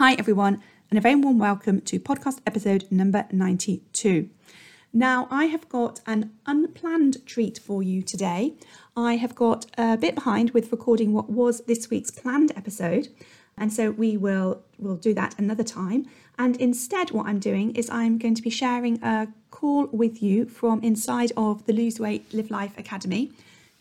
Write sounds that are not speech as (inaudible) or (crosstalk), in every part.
Hi, everyone, and a very warm welcome to podcast episode number 92. Now, I have got an unplanned treat for you today. I have got a bit behind with recording what was this week's planned episode, and so we will we'll do that another time. And instead, what I'm doing is I'm going to be sharing a call with you from inside of the Lose Weight Live Life Academy.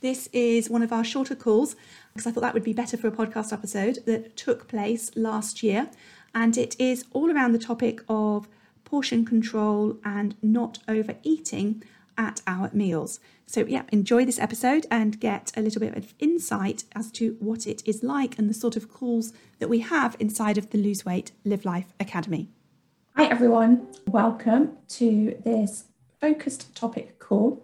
This is one of our shorter calls because I thought that would be better for a podcast episode that took place last year. And it is all around the topic of portion control and not overeating at our meals. So, yeah, enjoy this episode and get a little bit of insight as to what it is like and the sort of calls that we have inside of the Lose Weight Live Life Academy. Hi, everyone. Welcome to this focused topic call.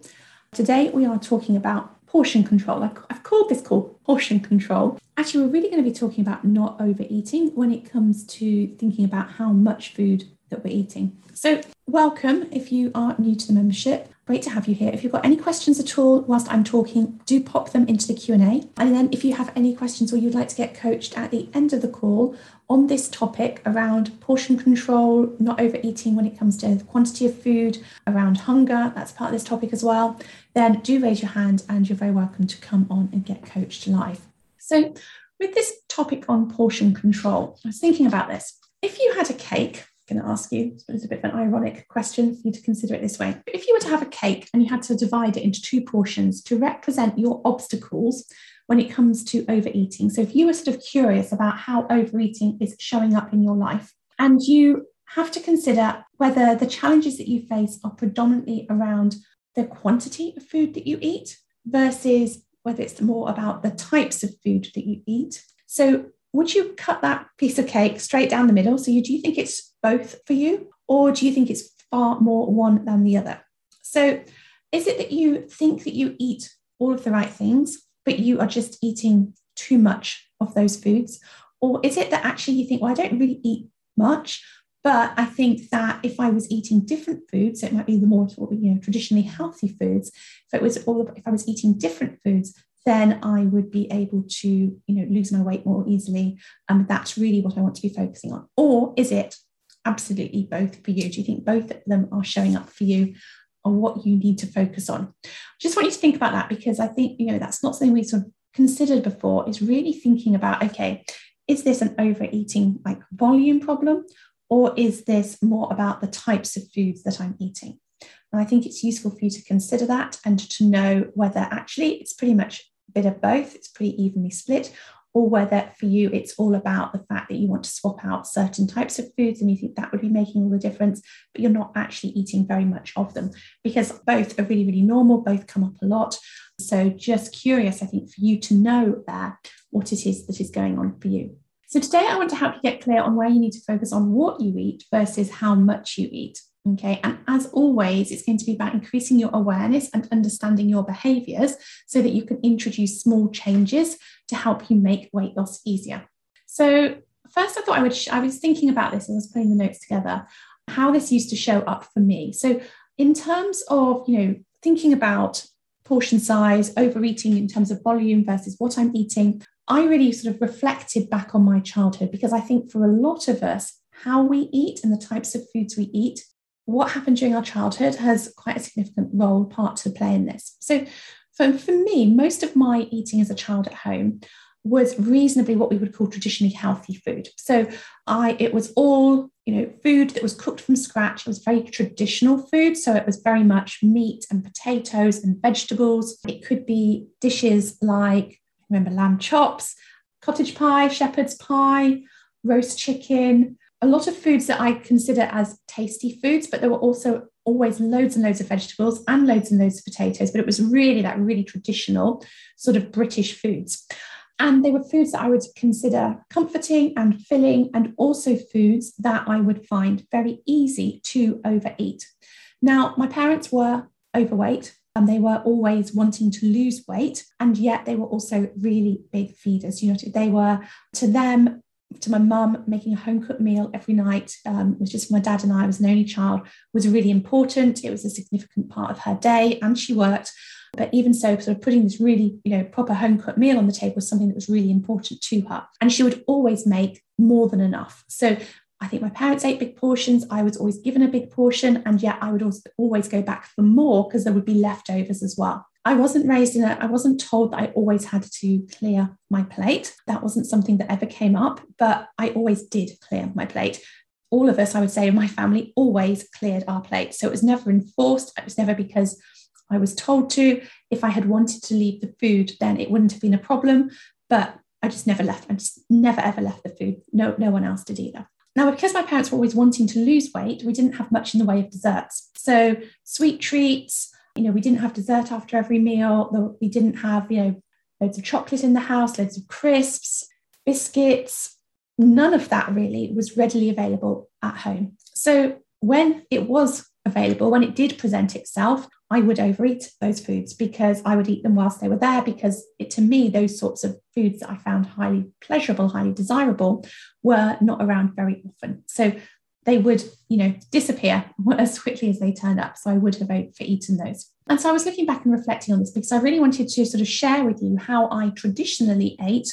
Today, we are talking about portion control. I've called this call portion control. Actually, we're really going to be talking about not overeating when it comes to thinking about how much food that we're eating. So, welcome if you are new to the membership. Great to have you here. If you've got any questions at all whilst I'm talking, do pop them into the Q&A. And then if you have any questions or you'd like to get coached at the end of the call on this topic around portion control, not overeating when it comes to the quantity of food, around hunger, that's part of this topic as well, then do raise your hand and you're very welcome to come on and get coached live. So with this topic on portion control, I was thinking about this. If you had a cake going to ask you. It's a bit of an ironic question for you to consider it this way. If you were to have a cake and you had to divide it into two portions to represent your obstacles when it comes to overeating, so if you were sort of curious about how overeating is showing up in your life, and you have to consider whether the challenges that you face are predominantly around the quantity of food that you eat versus whether it's more about the types of food that you eat. So, would you cut that piece of cake straight down the middle? So, you, do you think it's both for you? Or do you think it's far more one than the other? So, is it that you think that you eat all of the right things, but you are just eating too much of those foods? Or is it that actually you think, well, I don't really eat much, but I think that if I was eating different foods, so it might be the more you know traditionally healthy foods. If it was all if I was eating different foods, then I would be able to you know lose my weight more easily. And that's really what I want to be focusing on. Or is it absolutely both for you? Do you think both of them are showing up for you on what you need to focus on? I just want you to think about that because I think, you know, that's not something we sort of considered before, is really thinking about, okay, is this an overeating like volume problem? Or is this more about the types of foods that I'm eating? And I think it's useful for you to consider that and to know whether actually it's pretty much a bit of both, it's pretty evenly split, or whether for you it's all about the fact that you want to swap out certain types of foods and you think that would be making all the difference, but you're not actually eating very much of them because both are really, really normal, both come up a lot. So, just curious, I think, for you to know there what it is that is going on for you. So, today I want to help you get clear on where you need to focus on what you eat versus how much you eat. Okay, and as always, it's going to be about increasing your awareness and understanding your behaviors so that you can introduce small changes to help you make weight loss easier. So, first, I thought I would, sh- I was thinking about this as I was putting the notes together, how this used to show up for me. So, in terms of, you know, thinking about portion size, overeating in terms of volume versus what I'm eating, I really sort of reflected back on my childhood because I think for a lot of us, how we eat and the types of foods we eat what happened during our childhood has quite a significant role part to play in this. So for, for me, most of my eating as a child at home was reasonably what we would call traditionally healthy food. So I it was all, you know, food that was cooked from scratch. It was very traditional food. So it was very much meat and potatoes and vegetables. It could be dishes like remember lamb chops, cottage pie, shepherd's pie, roast chicken, a lot of foods that I consider as tasty foods, but there were also always loads and loads of vegetables and loads and loads of potatoes. But it was really that really traditional sort of British foods. And they were foods that I would consider comforting and filling, and also foods that I would find very easy to overeat. Now, my parents were overweight and they were always wanting to lose weight and yet they were also really big feeders you know they were to them to my mum making a home cooked meal every night um, was just my dad and I I was an only child was really important. It was a significant part of her day and she worked. But even so sort of putting this really you know proper home cooked meal on the table was something that was really important to her. And she would always make more than enough. So I think my parents ate big portions. I was always given a big portion, and yet I would always go back for more because there would be leftovers as well. I wasn't raised in a, I wasn't told that I always had to clear my plate. That wasn't something that ever came up, but I always did clear my plate. All of us, I would say, in my family always cleared our plate. So it was never enforced. It was never because I was told to. If I had wanted to leave the food, then it wouldn't have been a problem. But I just never left. I just never ever left the food. No, no one else did either. Now, because my parents were always wanting to lose weight, we didn't have much in the way of desserts. So, sweet treats, you know, we didn't have dessert after every meal. We didn't have, you know, loads of chocolate in the house, loads of crisps, biscuits. None of that really was readily available at home. So, when it was available, when it did present itself, I would overeat those foods because I would eat them whilst they were there. Because it, to me, those sorts of foods that I found highly pleasurable, highly desirable, were not around very often. So they would, you know, disappear (laughs) as quickly as they turned up. So I would have for eaten those. And so I was looking back and reflecting on this because I really wanted to sort of share with you how I traditionally ate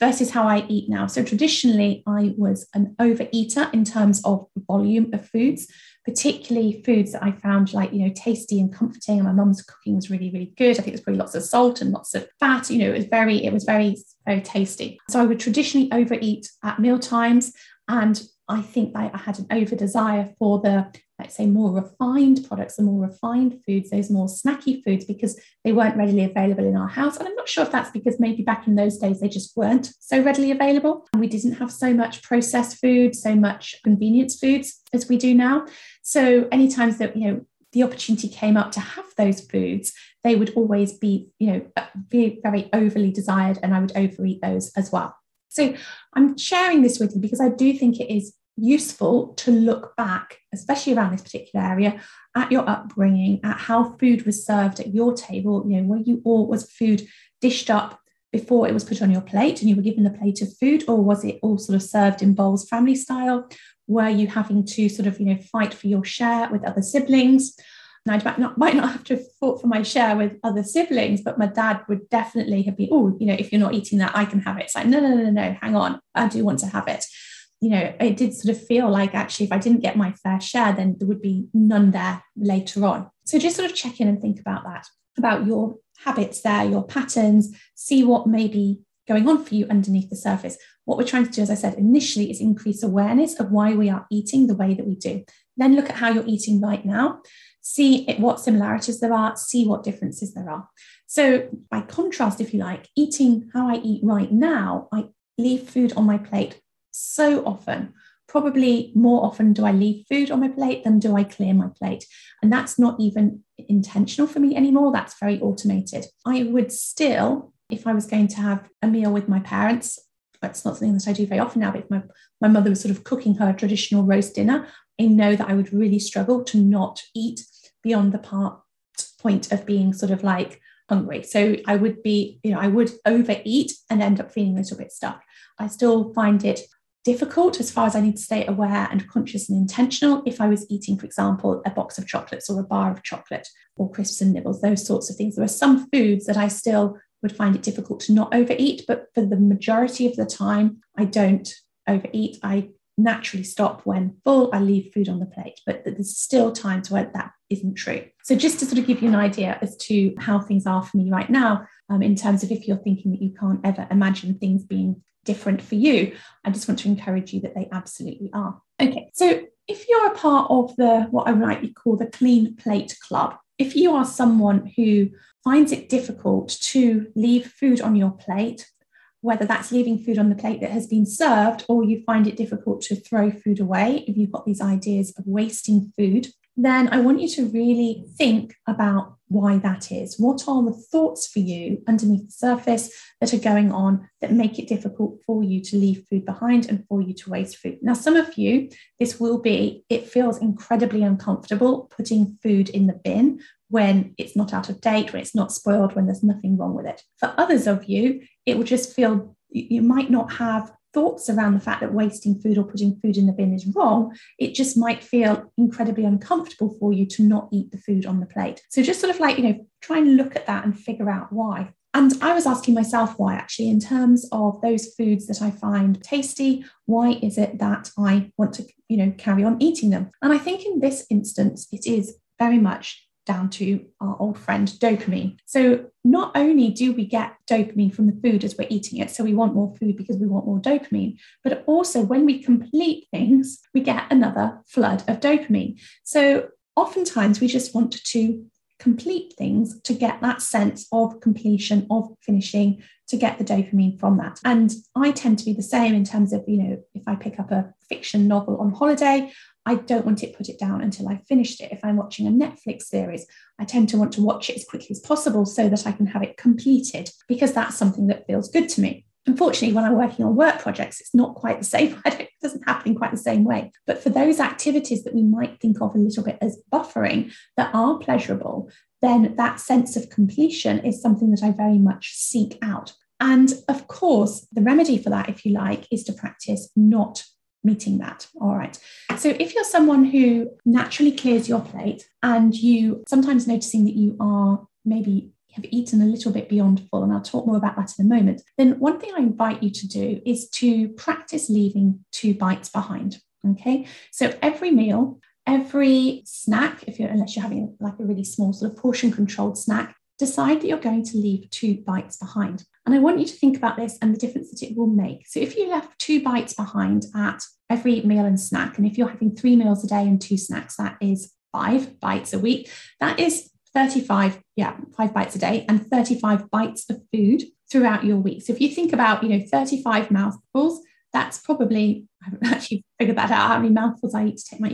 versus how I eat now. So traditionally, I was an overeater in terms of volume of foods particularly foods that I found like, you know, tasty and comforting. And my mum's cooking was really, really good. I think there's probably lots of salt and lots of fat. You know, it was very, it was very, very tasty. So I would traditionally overeat at meal times. And I think I had an over desire for the let's say more refined products, the more refined foods, those more snacky foods, because they weren't readily available in our house. And I'm not sure if that's because maybe back in those days they just weren't so readily available. And we didn't have so much processed food, so much convenience foods as we do now. So any times that, you know, the opportunity came up to have those foods, they would always be, you know, uh, be very overly desired, and I would overeat those as well. So I'm sharing this with you because I do think it is useful to look back, especially around this particular area, at your upbringing, at how food was served at your table. You know, were you all was food dished up before it was put on your plate and you were given the plate of food, or was it all sort of served in bowls, family style? Were you having to sort of, you know, fight for your share with other siblings? And I might not, might not have to fought for my share with other siblings, but my dad would definitely have been, oh, you know, if you're not eating that, I can have it. It's like, no, no, no, no, hang on, I do want to have it you know, it did sort of feel like actually, if I didn't get my fair share, then there would be none there later on. So just sort of check in and think about that, about your habits there, your patterns, see what may be going on for you underneath the surface. What we're trying to do, as I said initially, is increase awareness of why we are eating the way that we do. Then look at how you're eating right now, see what similarities there are, see what differences there are. So, by contrast, if you like, eating how I eat right now, I leave food on my plate so often. Probably more often do I leave food on my plate than do I clear my plate. And that's not even intentional for me anymore. That's very automated. I would still, if I was going to have a meal with my parents, that's not something that I do very often now, but if my, my mother was sort of cooking her traditional roast dinner, I know that I would really struggle to not eat beyond the part point of being sort of like hungry. So I would be, you know, I would overeat and end up feeling a little bit stuck. I still find it difficult as far as I need to stay aware and conscious and intentional if I was eating, for example, a box of chocolates or a bar of chocolate or crisps and nibbles, those sorts of things. There are some foods that I still would find it difficult to not overeat, but for the majority of the time, I don't overeat. I naturally stop when full, I leave food on the plate, but there's still times where that isn't true. So, just to sort of give you an idea as to how things are for me right now, um, in terms of if you're thinking that you can't ever imagine things being different for you. I just want to encourage you that they absolutely are. Okay, so if you're a part of the what I might call the Clean Plate Club, if you are someone who finds it difficult to leave food on your plate, whether that's leaving food on the plate that has been served or you find it difficult to throw food away, if you've got these ideas of wasting food, then I want you to really think about why that is. What are the thoughts for you underneath the surface that are going on that make it difficult for you to leave food behind and for you to waste food? Now, some of you, this will be, it feels incredibly uncomfortable putting food in the bin when it's not out of date, when it's not spoiled, when there's nothing wrong with it. For others of you, it will just feel you might not have thoughts around the fact that wasting food or putting food in the bin is wrong, it just might feel incredibly uncomfortable for you to not eat the food on the plate. So just sort of like, you know, try and look at that and figure out why. And I was asking myself why, actually, in terms of those foods that I find tasty, why is it that I want to, you know, carry on eating them? And I think in this instance, it is very much down to our old friend dopamine. So, not only do we get dopamine from the food as we're eating it, so we want more food because we want more dopamine, but also when we complete things, we get another flood of dopamine. So, oftentimes we just want to complete things to get that sense of completion, of finishing, to get the dopamine from that. And I tend to be the same in terms of, you know, if I pick up a fiction novel on holiday, I don't want it put it down until I've finished it. If I'm watching a Netflix series, I tend to want to watch it as quickly as possible so that I can have it completed because that's something that feels good to me. Unfortunately, when I'm working on work projects, it's not quite the (laughs) same. it doesn't happen in quite the same way. But for those activities that we might think of a little bit as buffering that are pleasurable, then that sense of completion is something that I very much seek out. And of course, the remedy for that, if you like, is to practice not meeting that. All right. So if you're someone who naturally clears your plate and you sometimes noticing that you are maybe have eaten a little bit beyond full, and I'll talk more about that in a moment, then one thing I invite you to do is to practice leaving two bites behind. Okay. So every meal, every snack, if you're unless you're having like a really small sort of portion controlled snack, decide that you're going to leave two bites behind. And I want you to think about this and the difference that it will make. So if you left two bites behind at every meal and snack, and if you're having three meals a day and two snacks, that is five bites a week. That is 35, yeah, five bites a day and 35 bites of food throughout your week. So if you think about, you know, 35 mouthfuls, that's probably, I haven't (laughs) actually figured that out, how many mouthfuls I eat to take my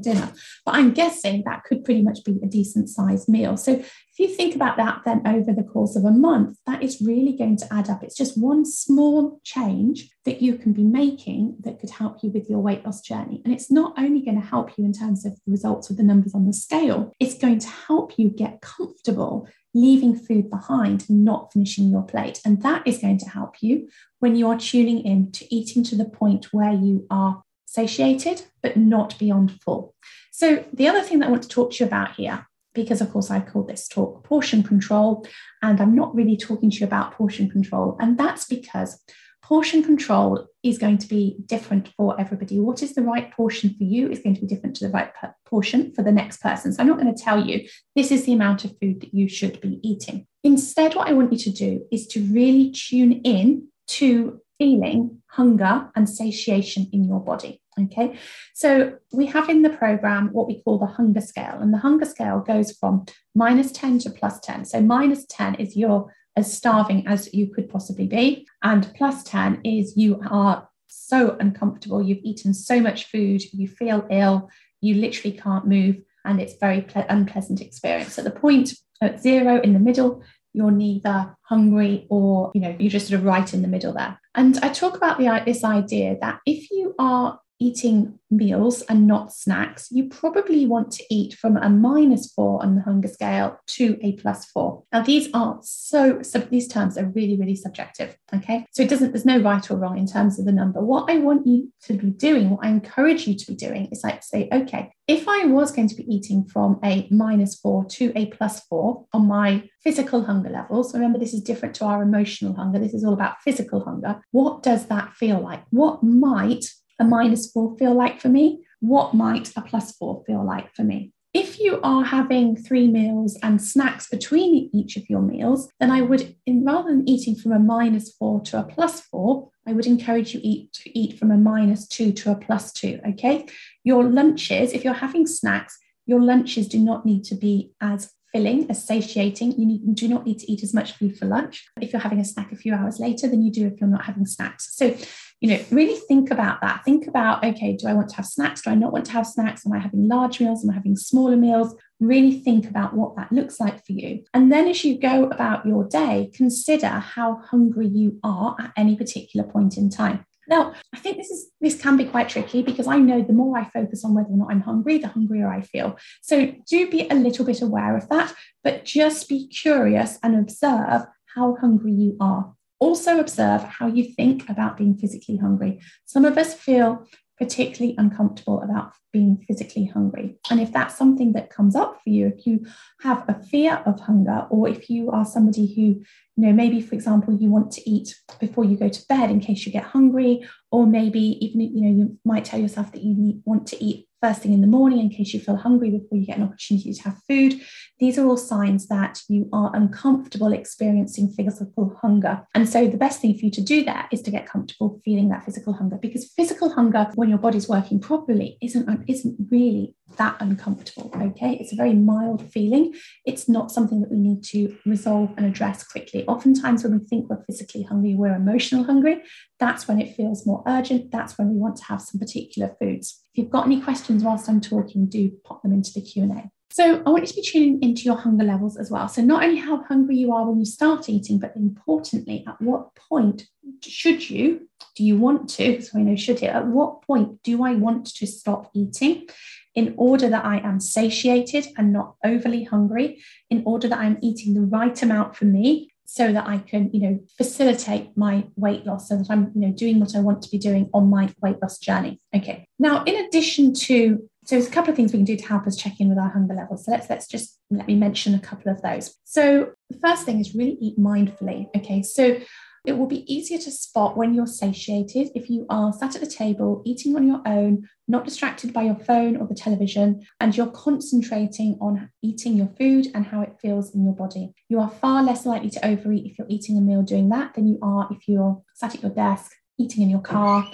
dinner. But I'm guessing that could pretty much be a decent sized meal. So if you think about that then over the course of a month, that is really going to add up. It's just one small change that you can be making that could help you with your weight loss journey. And it's not only going to help you in terms of the results of the numbers on the scale, it's going to help you get comfortable leaving food behind and not finishing your plate. And that is going to help you when you are tuning in to eating to the point where you are satiated, but not beyond full. So, the other thing that I want to talk to you about here, because of course I call this talk portion control, and I'm not really talking to you about portion control. And that's because portion control is going to be different for everybody. What is the right portion for you is going to be different to the right portion for the next person. So I'm not going to tell you this is the amount of food that you should be eating. Instead, what I want you to do is to really tune in to feeling hunger and satiation in your body. Okay, so we have in the program what we call the hunger scale, and the hunger scale goes from minus 10 to plus 10. So, minus 10 is your as starving as you could possibly be. And plus 10 is you are so uncomfortable. You've eaten so much food, you feel ill, you literally can't move, and it's very ple- unpleasant experience. At the point at zero in the middle, you're neither hungry or you know you're just sort of right in the middle there and i talk about the, this idea that if you are eating meals and not snacks, you probably want to eat from a minus four on the hunger scale to a plus four. Now, these are so, so these terms are really, really subjective. Okay. So it doesn't, there's no right or wrong in terms of the number. What I want you to be doing, what I encourage you to be doing is like say, okay, if I was going to be eating from a minus four to a plus four on my physical hunger levels, remember this is different to our emotional hunger. This is all about physical hunger. What does that feel like? What might a minus four feel like for me? What might a plus four feel like for me? If you are having three meals and snacks between each of your meals, then I would, in, rather than eating from a minus four to a plus four, I would encourage you eat, to eat from a minus two to a plus two. Okay. Your lunches, if you're having snacks, your lunches do not need to be as filling, as satiating. You, need, you do not need to eat as much food for lunch if you're having a snack a few hours later than you do if you're not having snacks. So, you know, really think about that. Think about, okay, do I want to have snacks? Do I not want to have snacks? Am I having large meals? Am I having smaller meals? Really think about what that looks like for you. And then as you go about your day, consider how hungry you are at any particular point in time. Now, I think this is this can be quite tricky because I know the more I focus on whether or not I'm hungry, the hungrier I feel. So do be a little bit aware of that, but just be curious and observe how hungry you are. Also observe how you think about being physically hungry. Some of us feel particularly uncomfortable about being physically hungry. And if that's something that comes up for you, if you have a fear of hunger, or if you are somebody who, you know, maybe for example, you want to eat before you go to bed in case you get hungry, or maybe even, you know, you might tell yourself that you need, want to eat first thing in the morning in case you feel hungry before you get an opportunity to have food. These are all signs that you are uncomfortable experiencing physical hunger. And so the best thing for you to do there is to get comfortable feeling that physical hunger because physical hunger, when your body's working properly, isn't, isn't really that uncomfortable. Okay. It's a very mild feeling. It's not something that we need to resolve and address quickly. Oftentimes, when we think we're physically hungry, we're emotional hungry. That's when it feels more urgent. That's when we want to have some particular foods. If you've got any questions whilst I'm talking, do pop them into the Q&A. So I want you to be tuning into your hunger levels as well. So not only how hungry you are when you start eating, but importantly, at what point should you, do you want to, so I know should it, at what point do I want to stop eating in order that I am satiated and not overly hungry, in order that I'm eating the right amount for me so that I can, you know, facilitate my weight loss so that I'm, you know, doing what I want to be doing on my weight loss journey. Okay. Now, in addition to so there's a couple of things we can do to help us check in with our hunger levels. So let's let's just let me mention a couple of those. So the first thing is really eat mindfully. Okay. So it will be easier to spot when you're satiated if you are sat at the table eating on your own, not distracted by your phone or the television, and you're concentrating on eating your food and how it feels in your body. You are far less likely to overeat if you're eating a meal doing that than you are if you're sat at your desk, eating in your car,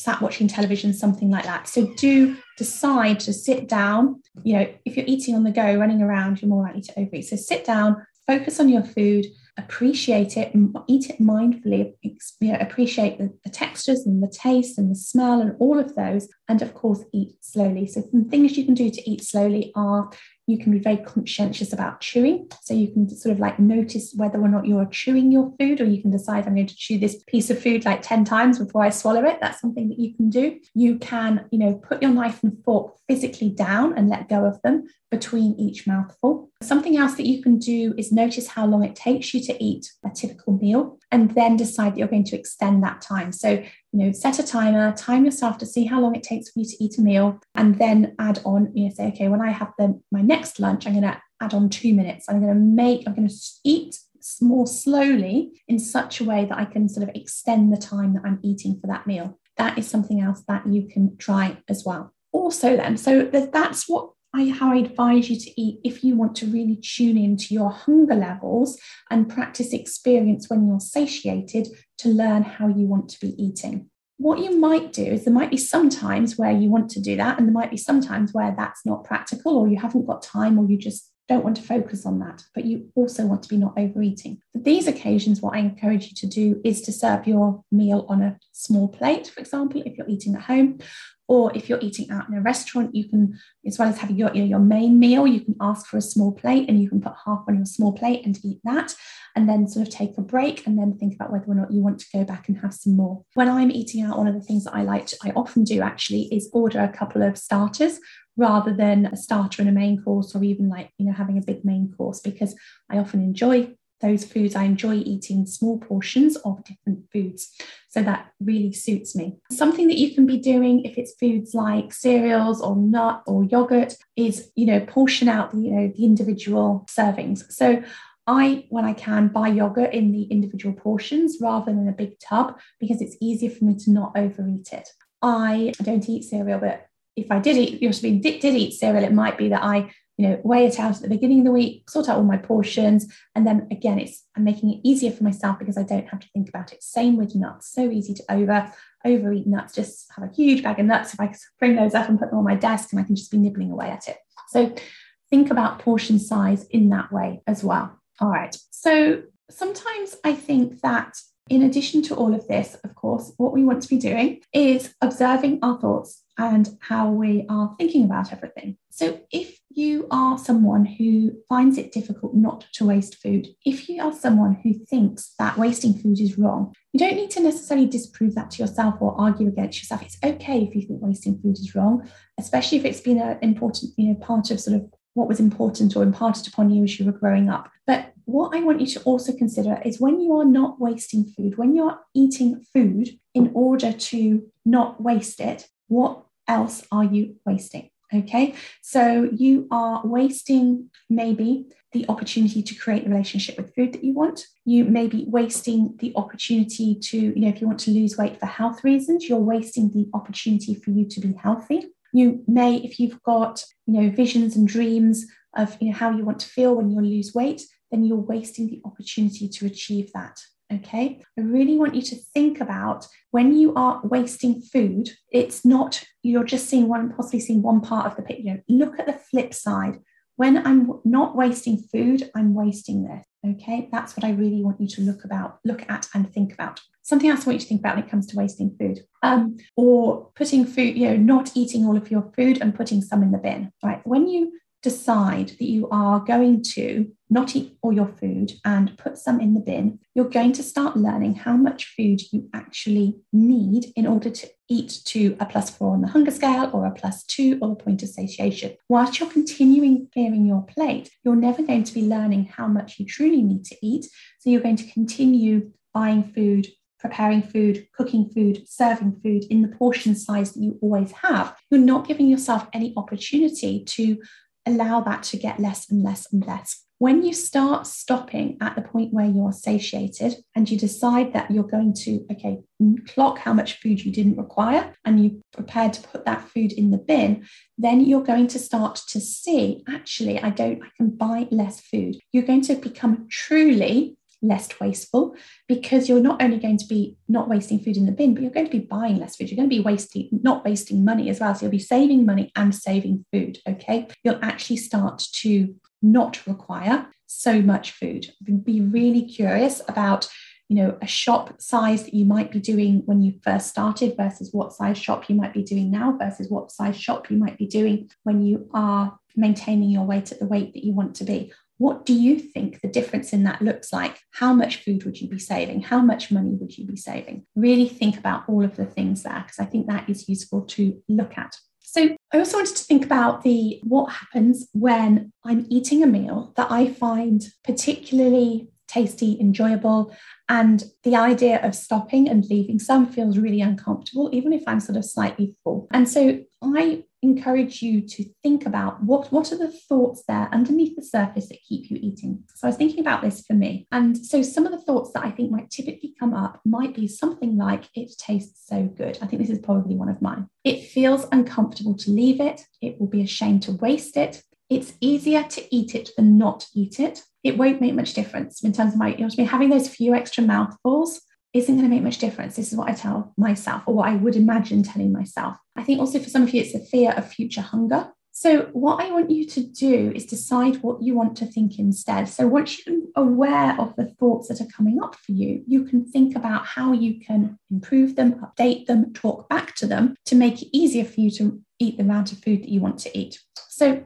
sat watching television, something like that. So do decide to sit down. You know, if you're eating on the go, running around, you're more likely to overeat. So sit down, focus on your food appreciate it, eat it mindfully, you know, appreciate the, the, textures and the taste and the smell and all of those, and of course, eat slowly. So, some things you can do to eat slowly are you can be very conscientious about chewing. So you can sort of like notice whether or not you're chewing your food, or you can decide I'm going to chew this piece of food like 10 times before I swallow it. That's something that you can do. You can, you know, put your knife and fork physically down and let go of them between each mouthful. Something else that you can do is notice how long it takes you to eat a typical meal and then decide that you're going to extend that time. So you know, set a timer, time yourself to see how long it takes for you to eat a meal, and then add on, you know, say, okay, when I have the, my next lunch, I'm going to add on two minutes. I'm going to make, I'm going to eat more slowly in such a way that I can sort of extend the time that I'm eating for that meal. That is something else that you can try as well. Also, then, so that's what I, how I advise you to eat if you want to really tune into your hunger levels and practice experience when you're satiated to learn how you want to be eating. What you might do is there might be some times where you want to do that, and there might be some times where that's not practical, or you haven't got time, or you just don't want to focus on that, but you also want to be not overeating. For these occasions, what I encourage you to do is to serve your meal on a small plate, for example, if you're eating at home, or if you're eating out in a restaurant, you can, as well as having your, your main meal, you can ask for a small plate and you can put half on your small plate and eat that. And then sort of take a break and then think about whether or not you want to go back and have some more. When I'm eating out, one of the things that I like, to, I often do actually is order a couple of starters rather than a starter and a main course or even like you know having a big main course because I often enjoy those foods. I enjoy eating small portions of different foods. So that really suits me. Something that you can be doing if it's foods like cereals or nut or yogurt is, you know, portion out the, you know, the individual servings. So I, when I can, buy yogurt in the individual portions rather than a big tub because it's easier for me to not overeat it. I, I don't eat cereal, but if I did eat, know, did, did eat cereal, it might be that I you know, weigh it out at the beginning of the week, sort out all my portions. And then again, it's I'm making it easier for myself because I don't have to think about it. Same with nuts. So easy to over overeat nuts. Just have a huge bag of nuts. If I bring those up and put them on my desk and I can just be nibbling away at it. So think about portion size in that way as well. All right. So sometimes I think that in addition to all of this, of course, what we want to be doing is observing our thoughts and how we are thinking about everything. So, if you are someone who finds it difficult not to waste food, if you are someone who thinks that wasting food is wrong, you don't need to necessarily disprove that to yourself or argue against yourself. It's okay if you think wasting food is wrong, especially if it's been an important, you know, part of sort of what was important or imparted upon you as you were growing up. But what I want you to also consider is when you are not wasting food, when you're eating food in order to not waste it, what else are you wasting? Okay, so you are wasting maybe the opportunity to create the relationship with food that you want. You may be wasting the opportunity to, you know, if you want to lose weight for health reasons, you're wasting the opportunity for you to be healthy. You may, if you've got, you know, visions and dreams of, you know, how you want to feel when you lose weight, then you're wasting the opportunity to achieve that. Okay. I really want you to think about when you are wasting food, it's not, you're just seeing one, possibly seeing one part of the picture. Look at the flip side. When I'm not wasting food, I'm wasting this. Okay. That's what I really want you to look about, look at and think about. Something else I want you to think about when it comes to wasting food. Um, or putting food, you know, not eating all of your food and putting some in the bin. Right. When you decide that you are going to not eat all your food and put some in the bin, you're going to start learning how much food you actually need in order to eat to a plus four on the hunger scale or a plus two or a point of satiation. Whilst you're continuing clearing your plate, you're never going to be learning how much you truly need to eat. So you're going to continue buying food preparing food, cooking food, serving food in the portion size that you always have, you're not giving yourself any opportunity to allow that to get less and less and less. When you start stopping at the point where you're satiated and you decide that you're going to, okay, clock how much food you didn't require and you prepared to put that food in the bin, then you're going to start to see, actually, I don't, I can buy less food. You're going to become truly less wasteful because you're not only going to be not wasting food in the bin, but you're going to be buying less food. You're going to be wasting, not wasting money as well. So you'll be saving money and saving food. Okay. You'll actually start to not require so much food. Be really curious about you know a shop size that you might be doing when you first started versus what size shop you might be doing now versus what size shop you might be doing when you are maintaining your weight at the weight that you want to be what do you think the difference in that looks like? How much food would you be saving? How much money would you be saving? Really think about all of the things there because I think that is useful to look at. So I also wanted to think about the what happens when I'm eating a meal that I find particularly tasty, enjoyable, and the idea of stopping and leaving some feels really uncomfortable, even if I'm sort of slightly full. And so I encourage you to think about what, what are the thoughts there underneath the surface that keep you eating. So I was thinking about this for me. And so some of the thoughts that I think might typically come up might be something like, it tastes so good. I think this is probably one of mine. It feels uncomfortable to leave it. It will be a shame to waste it. It's easier to eat it than not eat it. It won't make much difference in terms of my, you know, mean, having those few extra mouthfuls isn't going to make much difference. This is what I tell myself, or what I would imagine telling myself. I think also for some of you, it's the fear of future hunger. So, what I want you to do is decide what you want to think instead. So, once you're aware of the thoughts that are coming up for you, you can think about how you can improve them, update them, talk back to them to make it easier for you to eat the amount of food that you want to eat. So,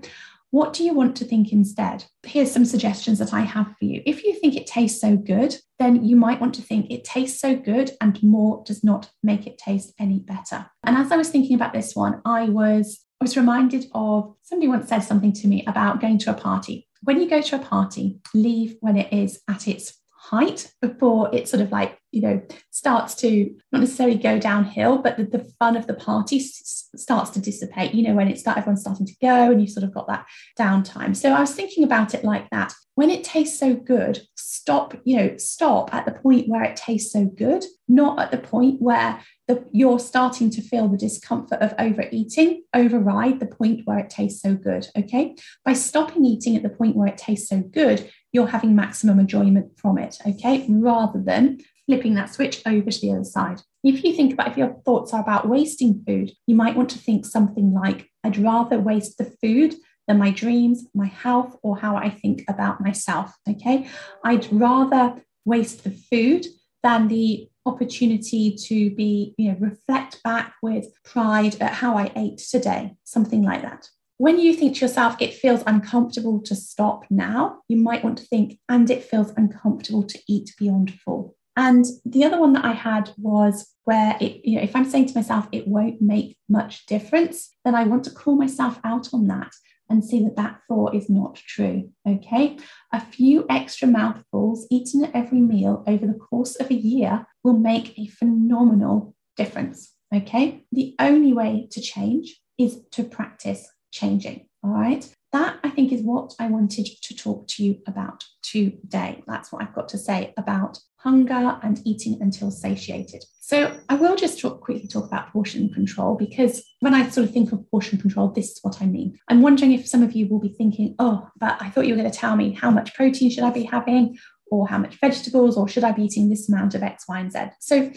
what do you want to think instead? Here's some suggestions that I have for you. If you think it tastes so good, then you might want to think it tastes so good and more does not make it taste any better. And as I was thinking about this one, I was I was reminded of somebody once said something to me about going to a party. When you go to a party, leave when it is at its height before it sort of like you know starts to not necessarily go downhill but the, the fun of the party s- starts to dissipate you know when it's start everyone's starting to go and you've sort of got that downtime. So i was thinking about it like that. When it tastes so good stop you know stop at the point where it tastes so good not at the point where the, you're starting to feel the discomfort of overeating override the point where it tastes so good okay by stopping eating at the point where it tastes so good you're having maximum enjoyment from it okay rather than flipping that switch over to the other side if you think about if your thoughts are about wasting food you might want to think something like i'd rather waste the food than my dreams, my health, or how I think about myself. Okay. I'd rather waste the food than the opportunity to be, you know, reflect back with pride at how I ate today, something like that. When you think to yourself, it feels uncomfortable to stop now, you might want to think, and it feels uncomfortable to eat beyond full. And the other one that I had was where it, you know, if I'm saying to myself, it won't make much difference, then I want to call myself out on that and see that that thought is not true. Okay. A few extra mouthfuls eaten at every meal over the course of a year will make a phenomenal difference. Okay. The only way to change is to practice changing. All right. That I think is what I wanted to talk to you about today. That's what I've got to say about hunger and eating until satiated. So I will just talk, quickly talk about portion control because when I sort of think of portion control, this is what I mean. I'm wondering if some of you will be thinking, oh, but I thought you were going to tell me how much protein should I be having or how much vegetables or should I be eating this amount of X, Y, and Z. So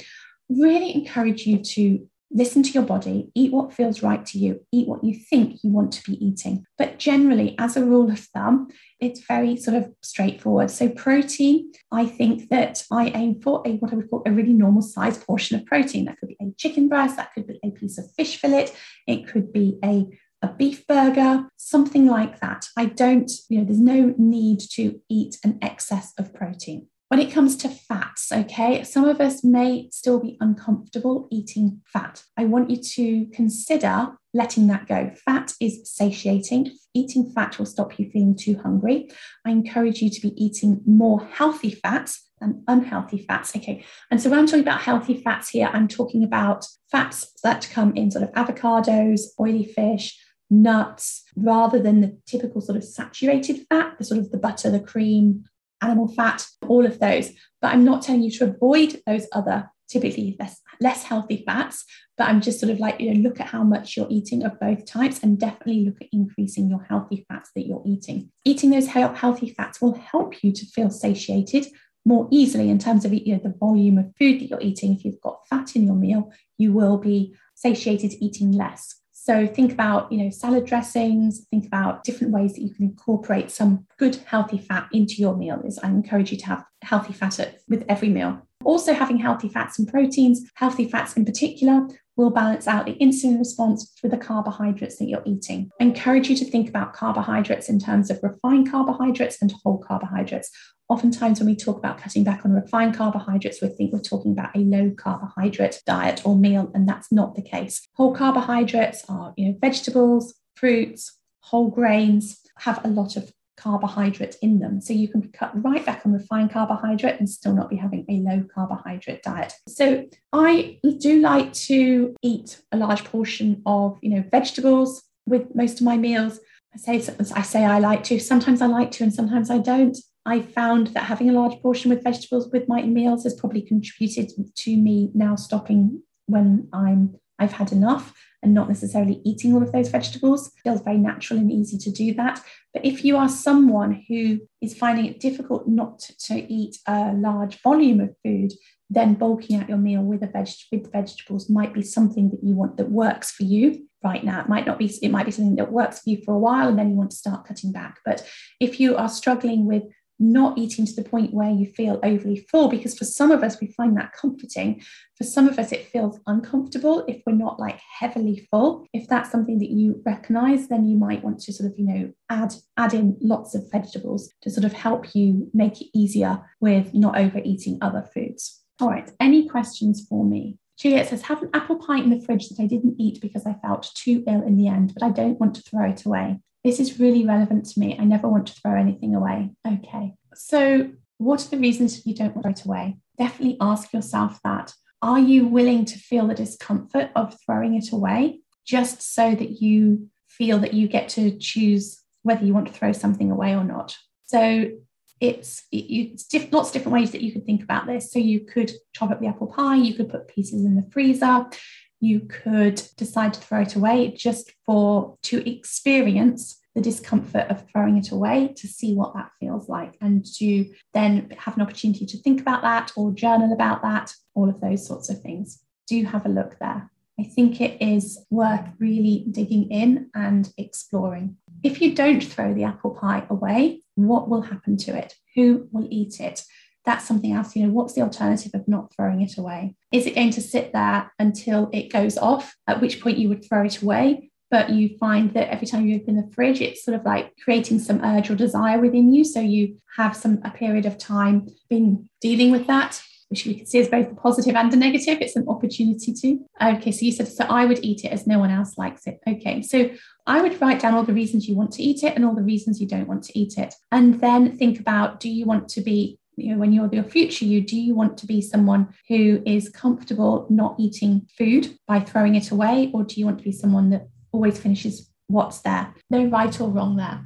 really encourage you to Listen to your body, eat what feels right to you, eat what you think you want to be eating. But generally, as a rule of thumb, it's very sort of straightforward. So, protein, I think that I aim for a what I would call a really normal size portion of protein. That could be a chicken breast, that could be a piece of fish fillet, it could be a a beef burger, something like that. I don't, you know, there's no need to eat an excess of protein. When it comes to fats, okay, some of us may still be uncomfortable eating fat. I want you to consider letting that go. Fat is satiating. Eating fat will stop you feeling too hungry. I encourage you to be eating more healthy fats than unhealthy fats. Okay. And so when I'm talking about healthy fats here, I'm talking about fats that come in sort of avocados, oily fish, nuts, rather than the typical sort of saturated fat, the sort of the butter, the cream, animal fat, all of those. But I'm not telling you to avoid those other typically less less healthy fats but i'm just sort of like you know look at how much you're eating of both types and definitely look at increasing your healthy fats that you're eating. Eating those healthy fats will help you to feel satiated more easily in terms of you know, the volume of food that you're eating. If you've got fat in your meal you will be satiated eating less so think about, you know, salad dressings, think about different ways that you can incorporate some good healthy fat into your meal. Is I encourage you to have healthy fat at, with every meal. Also having healthy fats and proteins, healthy fats in particular, will balance out the insulin response for the carbohydrates that you're eating. I encourage you to think about carbohydrates in terms of refined carbohydrates and whole carbohydrates oftentimes when we talk about cutting back on refined carbohydrates, we think we're talking about a low carbohydrate diet or meal, and that's not the case. Whole carbohydrates are, you know, vegetables, fruits, whole grains have a lot of carbohydrate in them. So you can cut right back on refined carbohydrate and still not be having a low carbohydrate diet. So I do like to eat a large portion of, you know, vegetables with most of my meals. I say I say I like to. Sometimes I like to, and sometimes I don't. I found that having a large portion with vegetables with my meals has probably contributed to me now stopping when I'm I've had enough and not necessarily eating all of those vegetables. It feels very natural and easy to do that. But if you are someone who is finding it difficult not to eat a large volume of food, then bulking out your meal with a veg with vegetables might be something that you want that works for you right now. It might not be, it might be something that works for you for a while and then you want to start cutting back. But if you are struggling with not eating to the point where you feel overly full because for some of us we find that comforting. For some of us it feels uncomfortable if we're not like heavily full. If that's something that you recognize then you might want to sort of you know add add in lots of vegetables to sort of help you make it easier with not overeating other foods. All right any questions for me? Juliet says, have an apple pie in the fridge that I didn't eat because I felt too ill in the end, but I don't want to throw it away. This is really relevant to me. I never want to throw anything away. Okay. So, what are the reasons you don't want to throw it away? Definitely ask yourself that. Are you willing to feel the discomfort of throwing it away just so that you feel that you get to choose whether you want to throw something away or not? So, it's, it's diff- lots of different ways that you could think about this. So, you could chop up the apple pie, you could put pieces in the freezer, you could decide to throw it away just for to experience the discomfort of throwing it away to see what that feels like and to then have an opportunity to think about that or journal about that all of those sorts of things do have a look there i think it is worth really digging in and exploring if you don't throw the apple pie away, what will happen to it? Who will eat it? That's something else. You know, what's the alternative of not throwing it away? Is it going to sit there until it goes off, at which point you would throw it away? But you find that every time you open the fridge, it's sort of like creating some urge or desire within you. So you have some a period of time been dealing with that which we can see as both a positive and a negative. It's an opportunity to. Okay, so you said, so I would eat it as no one else likes it. Okay, so I would write down all the reasons you want to eat it and all the reasons you don't want to eat it. And then think about do you want to be you know, when you're your future you, do you want to be someone who is comfortable not eating food by throwing it away, or do you want to be someone that always finishes what's there? No right or wrong there.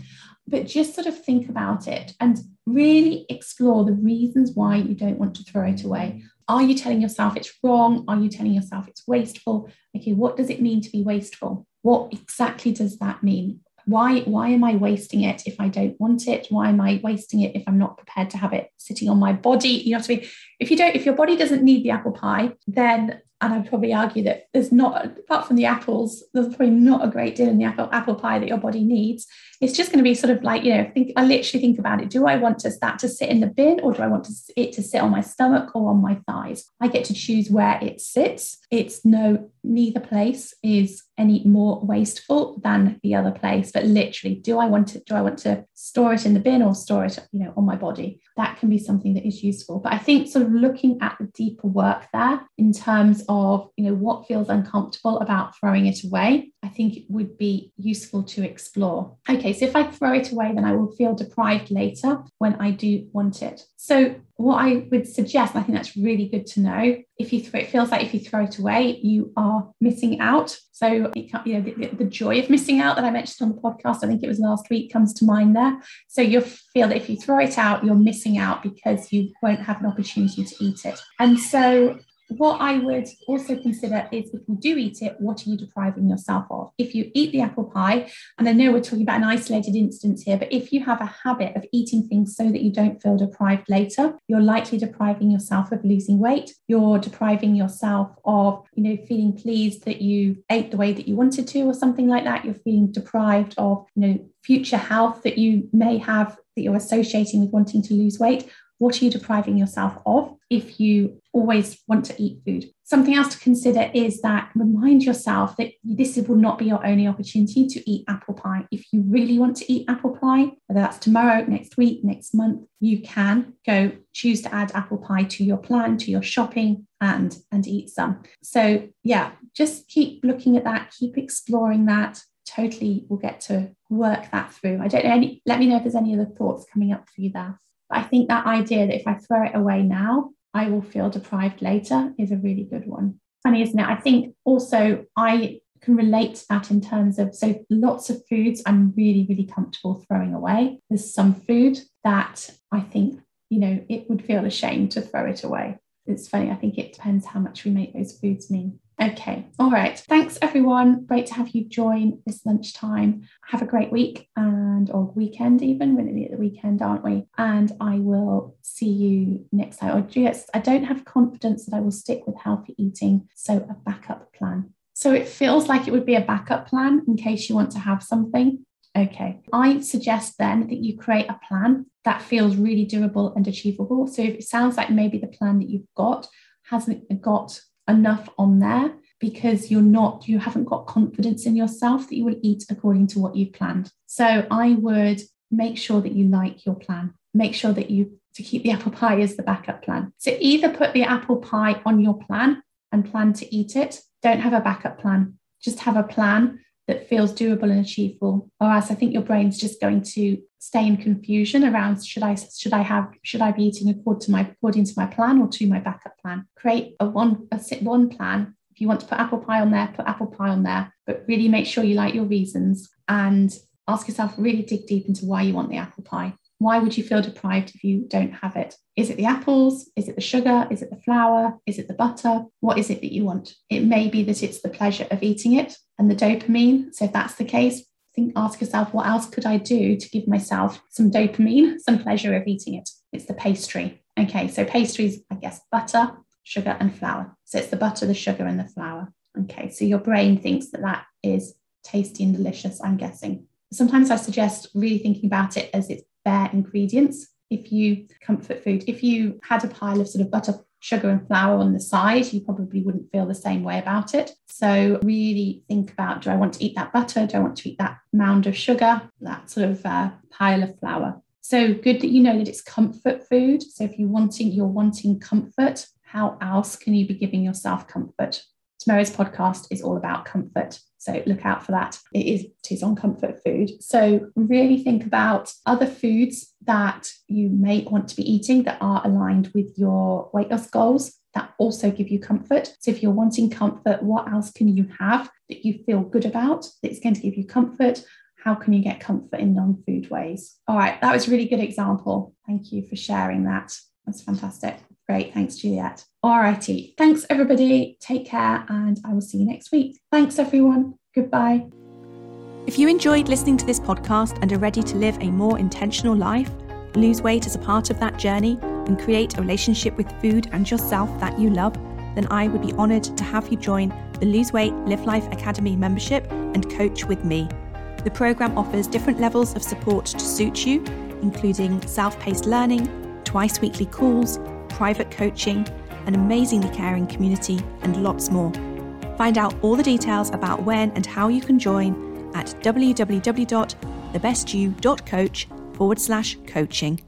But just sort of think about it and really explore the reasons why you don't want to throw it away. Are you telling yourself it's wrong? Are you telling yourself it's wasteful? Okay, what does it mean to be wasteful? What exactly does that mean? Why, why am I wasting it if I don't want it? Why am I wasting it if I'm not prepared to have it sitting on my body? You know what i mean if you don't, if your body doesn't need the apple pie, then and I'd probably argue that there's not, apart from the apples, there's probably not a great deal in the apple, apple pie that your body needs. It's just going to be sort of like, you know, think I literally think about it. Do I want to, that to sit in the bin or do I want to, it to sit on my stomach or on my thighs? I get to choose where it sits. It's no, neither place is any more wasteful than the other place. But literally, do I want to, do I want to store it in the bin or store it, you know, on my body? That can be something that is useful. But I think sort of looking at the deeper work there in terms of, you know, what feels uncomfortable about throwing it away, I think it would be useful to explore. Okay, so if I throw it away, then I will feel deprived later when I do want it. So what I would suggest, I think that's really good to know, if you throw, it feels like if you throw it away, you are missing out. So you know the, the, joy of missing out that I mentioned on the podcast, I think it was last week, comes to mind there. So you'll feel that if you throw it out, you're missing out because you won't have an opportunity to eat it. And so what I would also consider is if you do eat it, what are you depriving yourself of? If you eat the apple pie, and I know we're talking about an isolated instance here, but if you have a habit of eating things so that you don't feel deprived later, you're likely depriving yourself of losing weight. You're depriving yourself of, you know, feeling pleased that you ate the way that you wanted to, or something like that. You're feeling deprived of, you know, future health that you may have that you're associating with wanting to lose weight what are you depriving yourself of if you always want to eat food? Something else to consider is that remind yourself that this will not be your only opportunity to eat apple pie. If you really want to eat apple pie, whether that's tomorrow, next week, next month, you can go choose to add apple pie to your plan, to your shopping, and and eat some. So yeah, just keep looking at that, keep exploring that. Totally, we'll get to work that through. I don't know. Any, let me know if there's any other thoughts coming up for you there. But I think that idea that if I throw it away now, I will feel deprived later is a really good one. Funny, isn't it? I think also I can relate to that in terms of so lots of foods I'm really, really comfortable throwing away. There's some food that I think, you know, it would feel a shame to throw it away. It's funny, I think it depends how much we make those foods mean. Okay. All right. Thanks, everyone. Great to have you join this lunchtime. Have a great week and or weekend even. We're nearly at the weekend, aren't we? And I will see you next time. Or yes, I don't have confidence that I will stick with healthy eating. So a backup plan. So it feels like it would be a backup plan in case you want to have something. Okay. I suggest then that you create a plan that feels really doable and achievable. So if it sounds like maybe the plan that you've got hasn't got enough on there because you're not you haven't got confidence in yourself that you will eat according to what you've planned. So i would make sure that you like your plan. Make sure that you to keep the (laughs) apple pie as the backup plan. So either put the apple pie on your plan and plan to eat it. Don't have a backup plan. Just have a plan that feels doable and achievable or else i think your brain's just going to stay in confusion around should i should i have should i be eating according to my according to my plan or to my backup plan create a one a sit one plan if you want to put apple pie on there put apple pie on there but really make sure you like your reasons and ask yourself really dig deep into why you want the apple pie why would you feel deprived if you don't have it? Is it the apples? Is it the sugar? Is it the flour? Is it the butter? What is it that you want? It may be that it's the pleasure of eating it and the dopamine. So if that's the case, think ask yourself what else could I do to give myself some dopamine, some pleasure of eating it? It's the pastry. Okay, so pastries, I guess butter, sugar, and flour. So it's the butter, the sugar, and the flour. Okay, so your brain thinks that that is tasty and delicious, I'm guessing. sometimes I suggest really thinking about it as its bare ingredients. If you comfort food, if you had a pile of sort of butter, sugar, and flour on the side, you probably wouldn't feel the same way about it. So, really think about do I want to eat that butter? Do I want to eat that mound of sugar? That sort of uh, pile of flour. So good that you know that it's comfort food. So if you're wanting, you're wanting comfort, how else can you be giving yourself comfort? Tomorrow's podcast is all about comfort. So look out for that. It is, it is on comfort food. So really think about other foods that you may want to be eating that are aligned with your weight loss goals that also give you comfort. So if you're wanting comfort, what else can you have that you feel good about that's going to give you comfort? How can you get comfort in non food ways? All right, that was a really good example. Thank you for sharing that. That's fantastic. Great. Thanks, Juliet. All righty. Thanks, everybody. Take care, and I will see you next week. Thanks, everyone. Goodbye. If you enjoyed listening to this podcast and are ready to live a more intentional life, lose weight as a part of that journey, and create a relationship with food and yourself that you love, then I would be honoured to have you join the Lose Weight Live Life Academy membership and coach with me. The programme offers different levels of support to suit you, including self paced learning, twice weekly calls, private coaching, an amazingly caring community, and lots more. Find out all the details about when and how you can join at www.thebestyou.coach forward slash coaching.